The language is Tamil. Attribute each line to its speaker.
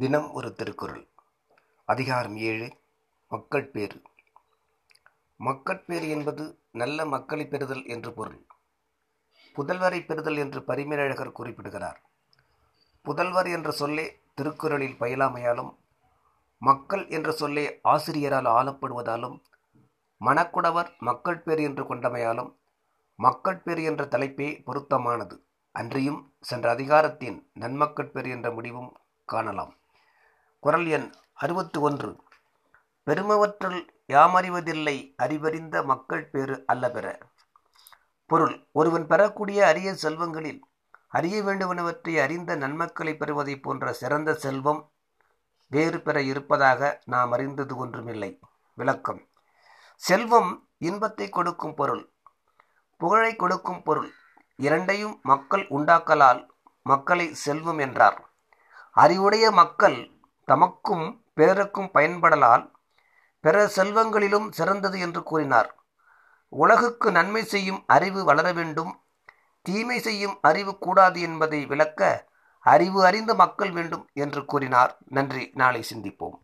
Speaker 1: தினம் ஒரு திருக்குறள். அதிகாரம் ஏழு மக்கட்பேறு மக்கட்பேறு என்பது நல்ல மக்களை பெறுதல் என்று பொருள். புதல்வரை பெறுதல் என்று பரிமேலழகர் குறிப்பிடுகிறார். புதல்வர் என்ற சொல்லே திருக்குறளில் பயிலாமையாலும் மக்கள் என்ற சொல்லே ஆசிரியரால் ஆளப்படுவதாலும் மணக்குடவர் மக்கட்பேறு என்று கொண்டமையாலும் மக்கட்பேறு என்ற தலைப்பே பொருத்தமானது. அன்றியும் சென்ற அதிகாரத்தின் நன்மக்கட்பேறு என்ற முடிவும் காணலாம். குரல் எண் அறுபத்து ஒன்று பெருமவற்றுள் யாமறிவதில்லை அறிவறிந்த மக்கள் பேறு அல்ல பெற பொருள் ஒருவன் பெறக்கூடிய அரிய செல்வங்களில் அறிய வேண்டுவனவற்றை அறிந்த நன்மக்களை பெறுவதை போன்ற சிறந்த செல்வம் வேறு பெற இருப்பதாக நாம் அறிந்தது ஒன்றுமில்லை. விளக்கம். செல்வம் இன்பத்தை கொடுக்கும் பொருள் புகழை கொடுக்கும் பொருள். இரண்டையும் மக்கள் உண்டாக்கலால் மக்களை செல்வம் என்றார். அறிவுடைய மக்கள் தமக்கும் பிறருக்கும் பயன்படலால் பிற செல்வங்களிலும் சிறந்தது என்று கூறினார். உலகுக்கு நன்மை செய்யும் அறிவு வளர வேண்டும். தீமை செய்யும் அறிவு கூடாது என்பதை விளக்க அறிவு அறிந்த மக்கள் வேண்டும் என்று கூறினார். நன்றி. நாளை சிந்திப்போம்.